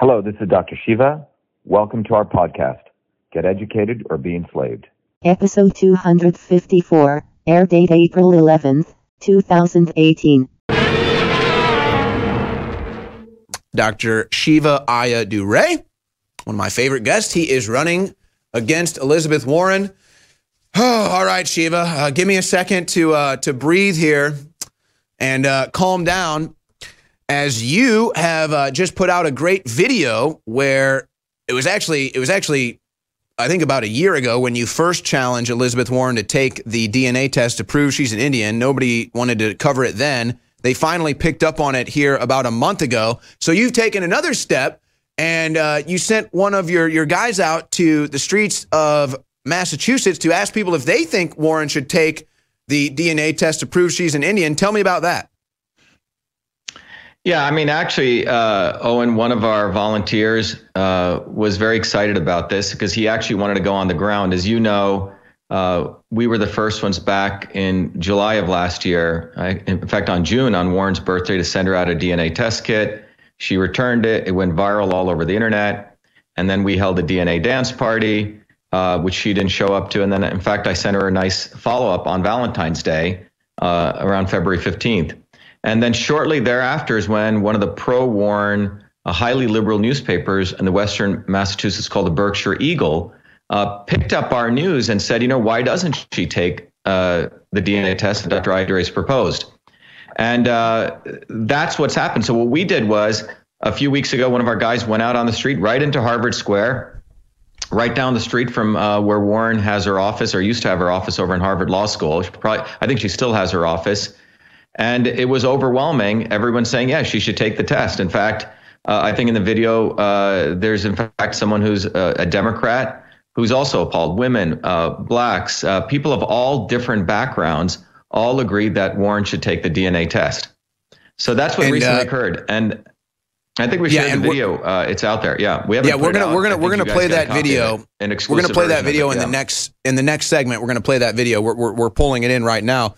Hello, this is Dr. Shiva. Welcome to our podcast, Get Educated or Be Enslaved. Episode 254, air date April 11th, 2018. Dr. Shiva Aya Ayyadurai, one of my favorite guests. He is running against Elizabeth Warren. Oh, all right, Shiva, uh, give me a second to uh, to breathe here and uh, calm down as you have uh, just put out a great video where it was actually it was actually I think about a year ago when you first challenged Elizabeth Warren to take the DNA test to prove she's an Indian. Nobody wanted to cover it then. They finally picked up on it here about a month ago. So you've taken another step and uh, you sent one of your your guys out to the streets of Massachusetts to ask people if they think Warren should take the DNA test to prove she's an Indian. Tell me about that. Yeah, I mean, actually, uh, Owen, one of our volunteers, uh, was very excited about this because he actually wanted to go on the ground. As you know, uh, we were the first ones back in July of last year, I, in fact, on June, on Warren's birthday, to send her out a DNA test kit. She returned it. It went viral all over the internet. And then we held a DNA dance party, uh, which she didn't show up to. And then, in fact, I sent her a nice follow up on Valentine's Day uh, around February 15th. And then shortly thereafter is when one of the pro Warren, uh, highly liberal newspapers in the Western Massachusetts called the Berkshire Eagle uh, picked up our news and said, you know, why doesn't she take uh, the DNA test that Dr. Ayyadurai proposed? And uh, that's what's happened. So what we did was a few weeks ago, one of our guys went out on the street right into Harvard Square, right down the street from uh, where Warren has her office or used to have her office over in Harvard Law School. She probably, I think she still has her office. And it was overwhelming. Everyone saying, yeah, she should take the test. In fact, uh, I think in the video, uh, there's in fact someone who's a, a Democrat who's also appalled. Women, uh, blacks, uh, people of all different backgrounds all agreed that Warren should take the DNA test. So that's what and, recently uh, occurred. And I think we should yeah, the video. Uh, it's out there. Yeah, we have. Yeah, we're gonna we're gonna we're gonna play that video. An we're gonna play that video in the next in the next segment. We're gonna play that video. We're we're, we're pulling it in right now.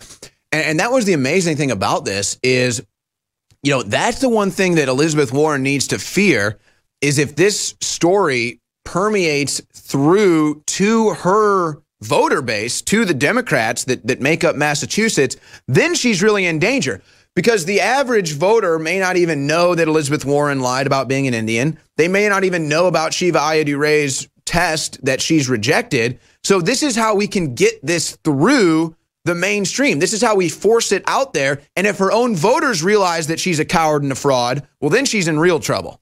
And, and that was the amazing thing about this is, you know, that's the one thing that Elizabeth Warren needs to fear is if this story permeates through to her voter base, to the Democrats that, that make up Massachusetts, then she's really in danger. Because the average voter may not even know that Elizabeth Warren lied about being an Indian. They may not even know about Shiva Ayyadurai's test that she's rejected. So this is how we can get this through the mainstream. This is how we force it out there. And if her own voters realize that she's a coward and a fraud, well, then she's in real trouble.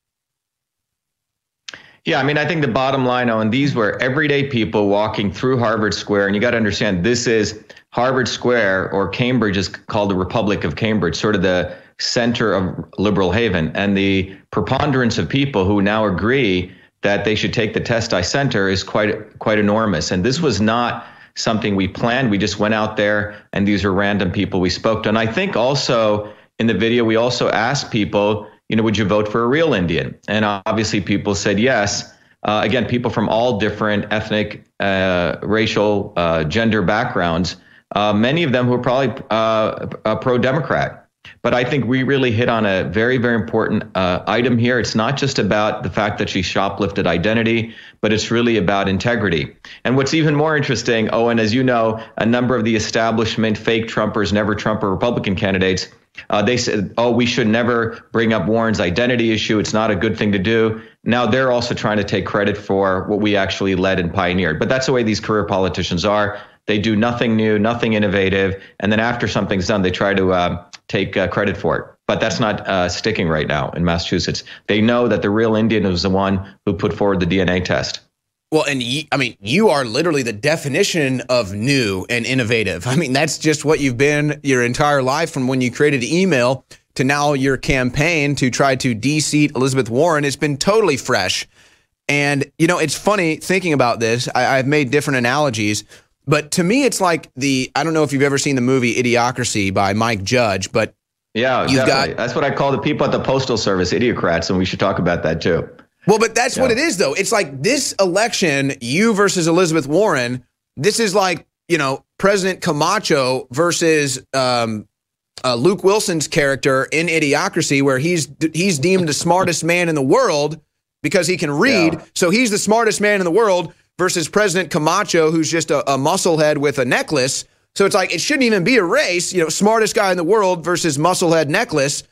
Yeah, I mean, I think the bottom line on these were everyday people walking through Harvard Square. And you got to understand, this is Harvard Square, or Cambridge is called the Republic of Cambridge, sort of the center of liberal haven. And the preponderance of people who now agree that they should take the test I center is quite quite enormous. And this was not something we planned. We just went out there, and these are random people we spoke to. And I think also in the video, we also asked people, you know, would you vote for a real Indian? And obviously, people said yes. Uh, again, people from all different ethnic, uh, racial, uh, gender backgrounds. Uh, many of them who are probably uh, pro Democrat. But I think we really hit on a very, very important uh, item here. It's not just about the fact that she shoplifted identity, but it's really about integrity. And what's even more interesting, Owen, as you know, a number of the establishment fake Trumpers, never Trumper Republican candidates, uh, they said, oh, we should never bring up Warren's identity issue. It's not a good thing to do. Now they're also trying to take credit for what we actually led and pioneered. But that's the way these career politicians are. They do nothing new, nothing innovative, and then after something's done, they try to uh, take uh, credit for it. But that's not uh, sticking right now in Massachusetts. They know that the real Indian was the one who put forward the DNA test. Well, and I mean, you are literally the definition of new and innovative. I mean, that's just what you've been your entire life from when you created email to now your campaign to try to deseat Elizabeth Warren. It's been totally fresh. And, you know, it's funny thinking about this. I, have made different analogies. But to me, it's like the I don't know if you've ever seen the movie Idiocracy by Mike Judge, but yeah, you've definitely. got that's what I call the people at the postal service idiocrats, and we should talk about that too. Well, but that's yeah. what it is, though. It's like this election, you versus Elizabeth Warren. This is like you know President Camacho versus um, uh, Luke Wilson's character in Idiocracy, where he's he's deemed the smartest man in the world, because he can read. Yeah. So he's the smartest man in the world versus President Camacho, who's just a, a musclehead with a necklace. So it's like it shouldn't even be a race, you know, smartest guy in the world versus musclehead necklace.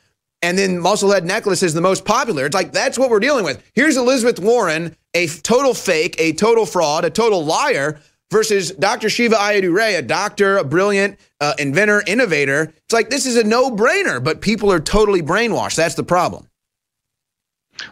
And then musclehead necklace is the most popular. It's like that's what we're dealing with. Here's Elizabeth Warren, a total fake, a total fraud, a total liar, versus Dr. Shiva Ayyadurai, a doctor, a brilliant uh, inventor, innovator. It's like this is a no brainer, but people are totally brainwashed. That's the problem.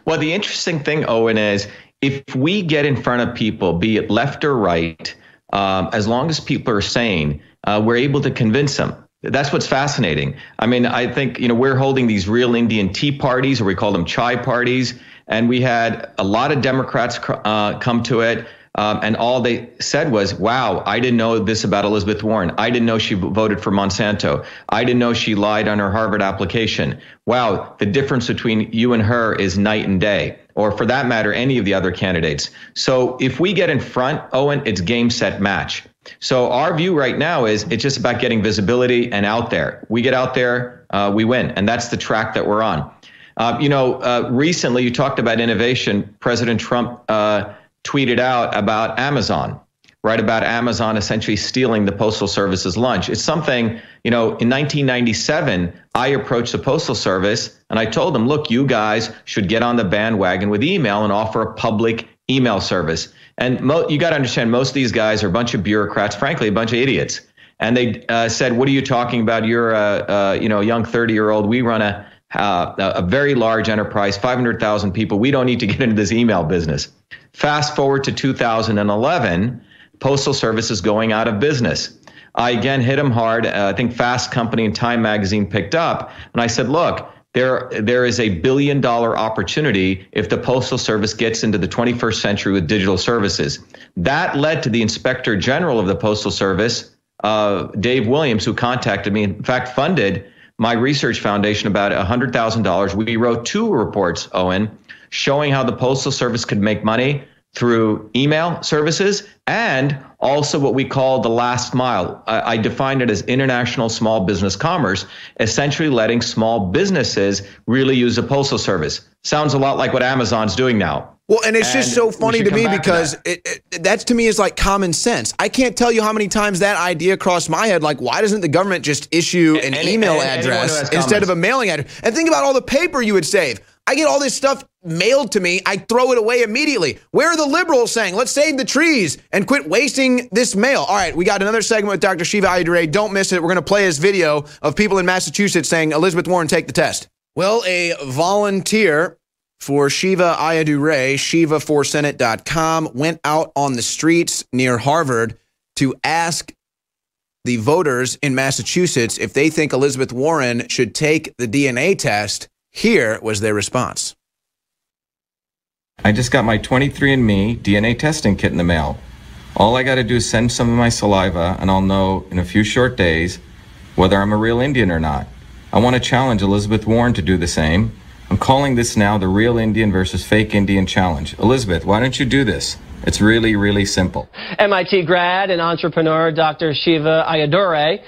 Well, the interesting thing, Owen, is if we get in front of people, be it left or right, um, as long as people are sane, uh, we're able to convince them. That's what's fascinating. I mean, I think, you know, we're holding these real Indian tea parties, or we call them chai parties, and we had a lot of Democrats uh, come to it. Um, and all they said was, wow, I didn't know this about Elizabeth Warren. I didn't know she voted for Monsanto. I didn't know she lied on her Harvard application. Wow, the difference between you and her is night and day, or for that matter, any of the other candidates. So if we get in front, Owen, it's game, set, match. So our view right now is it's just about getting visibility and out there. We get out there, uh, we win. And that's the track that we're on. Uh, you know, uh, recently you talked about innovation. President Trump uh, tweeted out about Amazon, right? About Amazon essentially stealing the Postal Service's lunch. It's something, you know, in 1997, I approached the Postal Service and I told them, look, you guys should get on the bandwagon with email and offer a public email service. And mo- you got to understand, most of these guys are a bunch of bureaucrats, frankly, a bunch of idiots. And they uh, said, "What are you talking about? You're a, a you know young 30 year old. We run a uh, a very large enterprise, 500,000 people. We don't need to get into this email business." Fast forward to 2011, Postal Service is going out of business. I again hit him hard. Uh, I think Fast Company and Time Magazine picked up, and I said, "Look, there there is a billion dollar opportunity if the postal service gets into the 21st century with digital services. That led to the inspector general of the postal service uh, dave williams who contacted me in fact funded my research foundation about $100000 we wrote two reports owen showing how the Postal Service could make money through email services and also what we call the last mile. I, I defined it as international small business commerce, essentially letting small businesses really use the postal service. Sounds a lot like what Amazon's doing now. Well, and it's and just so funny to me because to that. It, it, that's to me is like common sense. I can't tell you how many times that idea crossed my head. Like, why doesn't the government just issue an email address instead of a mailing address? And think about all the paper you would save. I get all this stuff mailed to me. I throw it away immediately. Where are the liberals saying, let's save the trees and quit wasting this mail? All right, we got another segment with Dr. Shiva Ayyadurai. Don't miss it. We're going to play his video of people in Massachusetts saying, Elizabeth Warren, take the test. Well, a volunteer for Shiva Ayyadurai, shiva4senate.com, went out on the streets near Harvard to ask the voters in Massachusetts if they think Elizabeth Warren should take the DNA test here was their response. I just got my 23andMe DNA testing kit in the mail. All I got to do is send some of my saliva, and I'll know in a few short days whether I'm a real Indian or not. I want to challenge Elizabeth Warren to do the same. I'm calling this now the Real Indian versus Fake Indian Challenge. Elizabeth, why don't you do this? It's really, really simple. MIT grad and entrepreneur Dr. Shiva Ayyadurai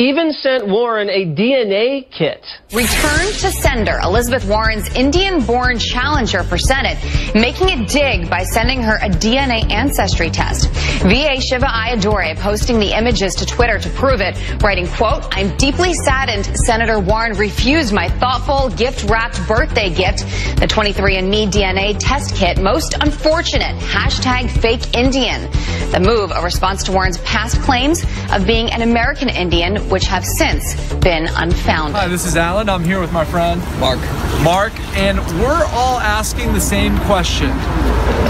even sent Warren a DNA kit. Return to sender Elizabeth Warren's Indian-born challenger for Senate, making a dig by sending her a DNA ancestry test. VA Shiva Ayyadurai posting the images to Twitter to prove it, writing, quote, I'm deeply saddened Senator Warren refused my thoughtful gift-wrapped birthday gift, the 23andMe DNA test kit. Most unfortunate, hashtag fake Indian. The move, a response to Warren's past claims of being an American Indian which have since been unfounded. Hi, this is Alan. I'm here with my friend Mark. Mark, and we're all asking the same question.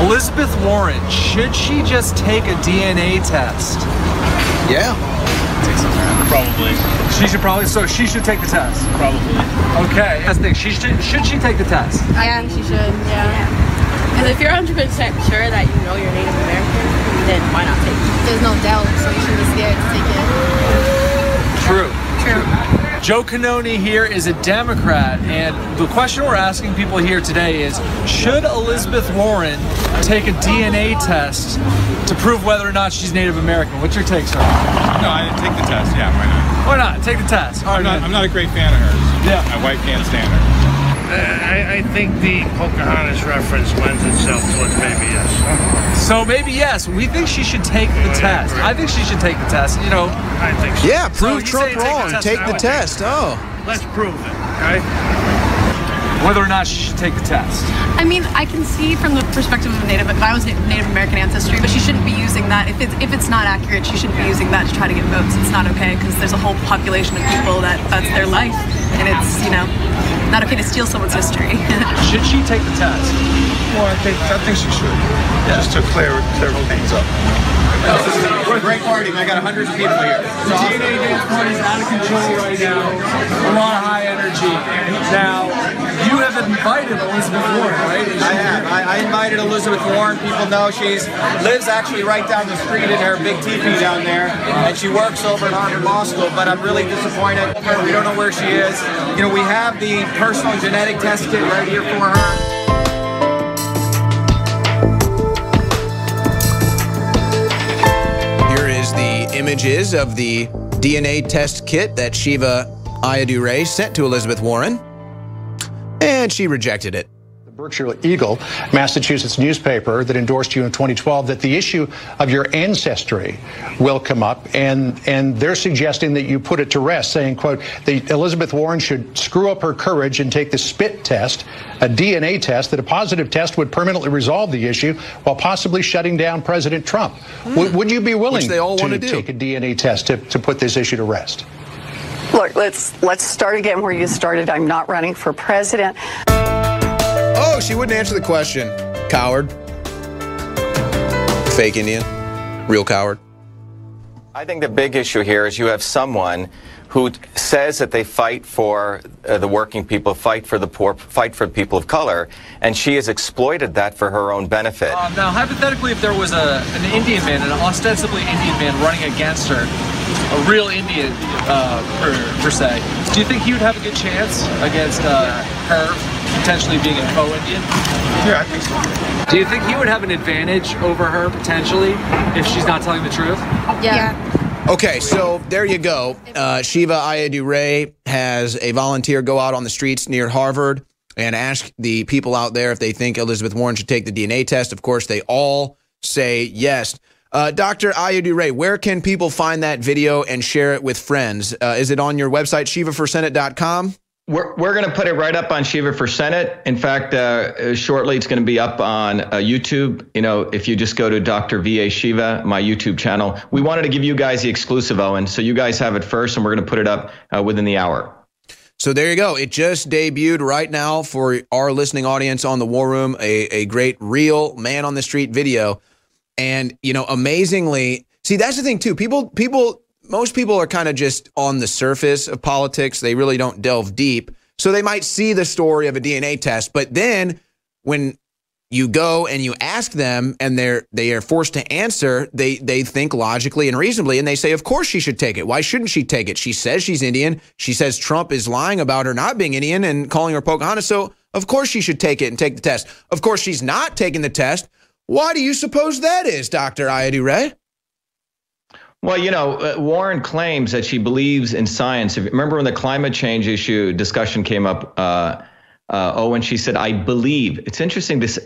Elizabeth Warren, should she just take a DNA test? Yeah. Probably. She should probably. So she should take the test. Probably. Okay. That's the thing. She should. Should she take the test? I think she should. Yeah. Because if you're 100% sure that you know you're Native American, then why not take it? There's no doubt, so you shouldn't be scared to take it. True. Joe Cannone here is a Democrat, and the question we're asking people here today is Should Elizabeth Warren take a DNA test to prove whether or not she's Native American? What's your take, sir? No, I take the test. Yeah, why not? Why not? Take the test. I'm, not, I'm not a great fan of hers. Yeah. My wife can't stand her. I, I think the Pocahontas reference lends itself towards maybe yes. So maybe yes. We think she should take the test. I think she should take the test. You know, I think so. Yeah, prove so Trump wrong. Take the test. Take the test. Oh. Let's prove it. Okay whether or not she should take the test. I mean, I can see from the perspective of a Native, if I was Native American ancestry, but she shouldn't be using that. If it's, if it's not accurate, she shouldn't be using that to try to get votes. It's not okay because there's a whole population of people that that's their life, and it's you know not okay to steal someone's history. should she take the test? Well, I think I think she should, yeah. just to clear clear things up. We're a great party, man. I got hundreds of people here. The DNA dance party is out of control right now. A lot of high energy. Now, you have invited Elizabeth Warren, right? I have. I, I, invited Elizabeth Warren. People know she's lives actually right down the street in her big teepee down there, and she works over at Harvard Law School. But I'm really disappointed. We don't know where she is. You know, we have the personal genetic test kit right here for her. Here is the images of the DNA test kit that Shiva Ayyadurai sent to Elizabeth Warren, and she rejected it. The Berkshire Eagle, Massachusetts newspaper that endorsed you in 2012, that the issue of your ancestry will come up, and and they're suggesting that you put it to rest, saying, "quote that Elizabeth Warren should screw up her courage and take the spit test, a DNA test, that a positive test would permanently resolve the issue while possibly shutting down President Trump. Mm. Would, would, you be willing to, to take a DNA test to, to put this issue to rest? Look, let's let's start again where you started. I'm not running for president. Oh, she wouldn't answer the question. Coward. Fake Indian. Real coward. I think the big issue here is you have someone who says that they fight for uh, the working people, fight for the poor, fight for people of color, and she has exploited that for her own benefit. Um, now, hypothetically, if there was a, an Indian man, an ostensibly Indian man running against her, a real Indian uh, per, per, se, do you think he would have a good chance against uh, her potentially being a co-Indian? Yeah, I think so. Do you think he would have an advantage over her potentially if she's not telling the truth? Yeah. yeah. Okay, so there you go. Uh, Shiva Ayyadurai has a volunteer go out on the streets near Harvard and ask the people out there if they think Elizabeth Warren should take the DNA test. Of course, they all say yes. Uh, Dr. Ayyadurai, where can people find that video and share it with friends? Uh, is it on your website, shivaforsenate.com? We're, we're going to put it right up on Shiva for Senate. In fact, uh, shortly it's going to be up on uh, YouTube. You know, if you just go to Dr. V.A. Shiva, my YouTube channel, we wanted to give you guys the exclusive, Owen. So you guys have it first, and we're going to put it up uh, within the hour. So there you go. It just debuted right now for our listening audience on the War Room, a, a great real man on the street video. And, you know, amazingly, see, that's the thing too. People, people most people are kind of just on the surface of politics. They really don't delve deep. So they might see the story of a DNA test, but then when you go and you ask them and they're they are forced to answer, they they think logically and reasonably and they say of course she should take it. Why shouldn't she take it? She says she's Indian. She says Trump is lying about her not being Indian and calling her Pocahontas. So of course she should take it and take the test. Of course she's not taking the test. Why do you suppose that is, Dr. Ayyadurai? Well, you know, uh, Warren claims that she believes in science. Remember when the climate change issue discussion came up? Uh, uh, oh, and she said, "I believe." It's interesting. This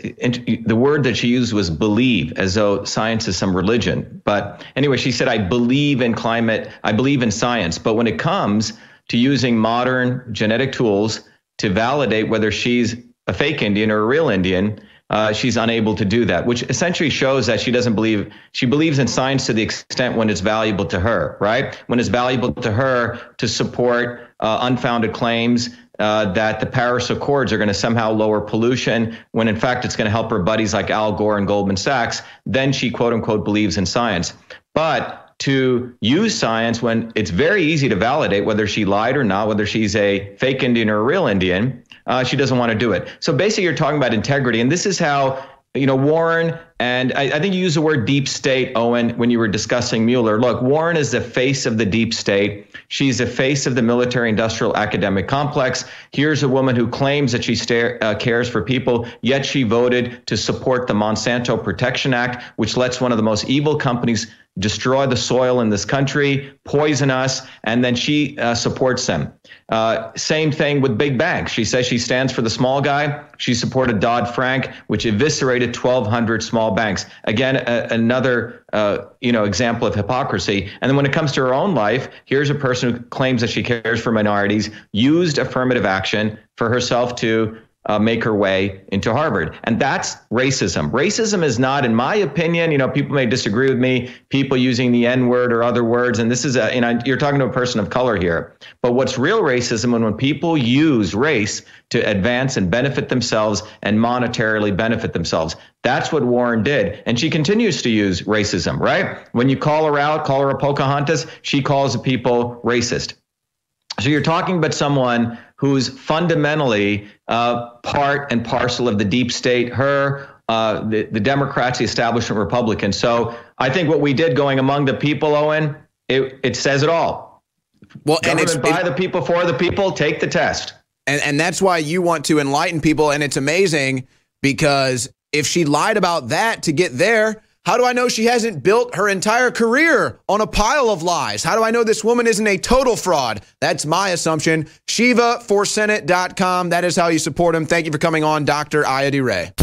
the word that she used was "believe," as though science is some religion. But anyway, she said, "I believe in climate. I believe in science." But when it comes to using modern genetic tools to validate whether she's a fake Indian or a real Indian, uh, she's unable to do that, which essentially shows that she doesn't believe she believes in science to the extent when it's valuable to her, right? When it's valuable to her to support uh, unfounded claims uh, that the Paris Accords are going to somehow lower pollution, when in fact it's going to help her buddies like Al Gore and Goldman Sachs, then she quote unquote believes in science. But to use science when it's very easy to validate whether she lied or not, whether she's a fake Indian or a real Indian, uh, she doesn't want to do it. So basically, you're talking about integrity, and this is how you know Warren and I, I, think you used the word deep state, Owen, when you were discussing Mueller. Look, Warren is the face of the deep state. She's the face of the military-industrial academic complex. Here's a woman who claims that she uh, cares for people, yet she voted to support the Monsanto Protection Act, which lets one of the most evil companies destroy the soil in this country, poison us, and then she uh, supports them. Uh, same thing with big banks. She says she stands for the small guy. She supported Dodd Frank, which eviscerated 1,200 small banks. Again, a, another uh, you know example of hypocrisy. And then when it comes to her own life, here's a person who claims that she cares for minorities, used affirmative action for herself to uh, make her way into Harvard. And that's racism. Racism is not, in my opinion, you know, people may disagree with me, people using the N word or other words. And this is a, you know, you're talking to a person of color here. But what's real racism when, when people use race to advance and benefit themselves and monetarily benefit themselves. That's what Warren did. And she continues to use racism, right? When you call her out, call her a Pocahontas, she calls the people racist. So you're talking about someone who's fundamentally uh, part and parcel of the deep state, her, uh, the, the Democrats, the establishment Republicans. So I think what we did going among the people, Owen, it, it says it all. Well, Government and it's by it, the people, for the people, take the test. And, and that's why you want to enlighten people. And it's amazing because if she lied about that to get there, how do I know she hasn't built her entire career on a pile of lies? How do I know this woman isn't a total fraud? That's my assumption. Shiva4Senate.com. That is how you support him. Thank you for coming on, Dr. Ayyadurai.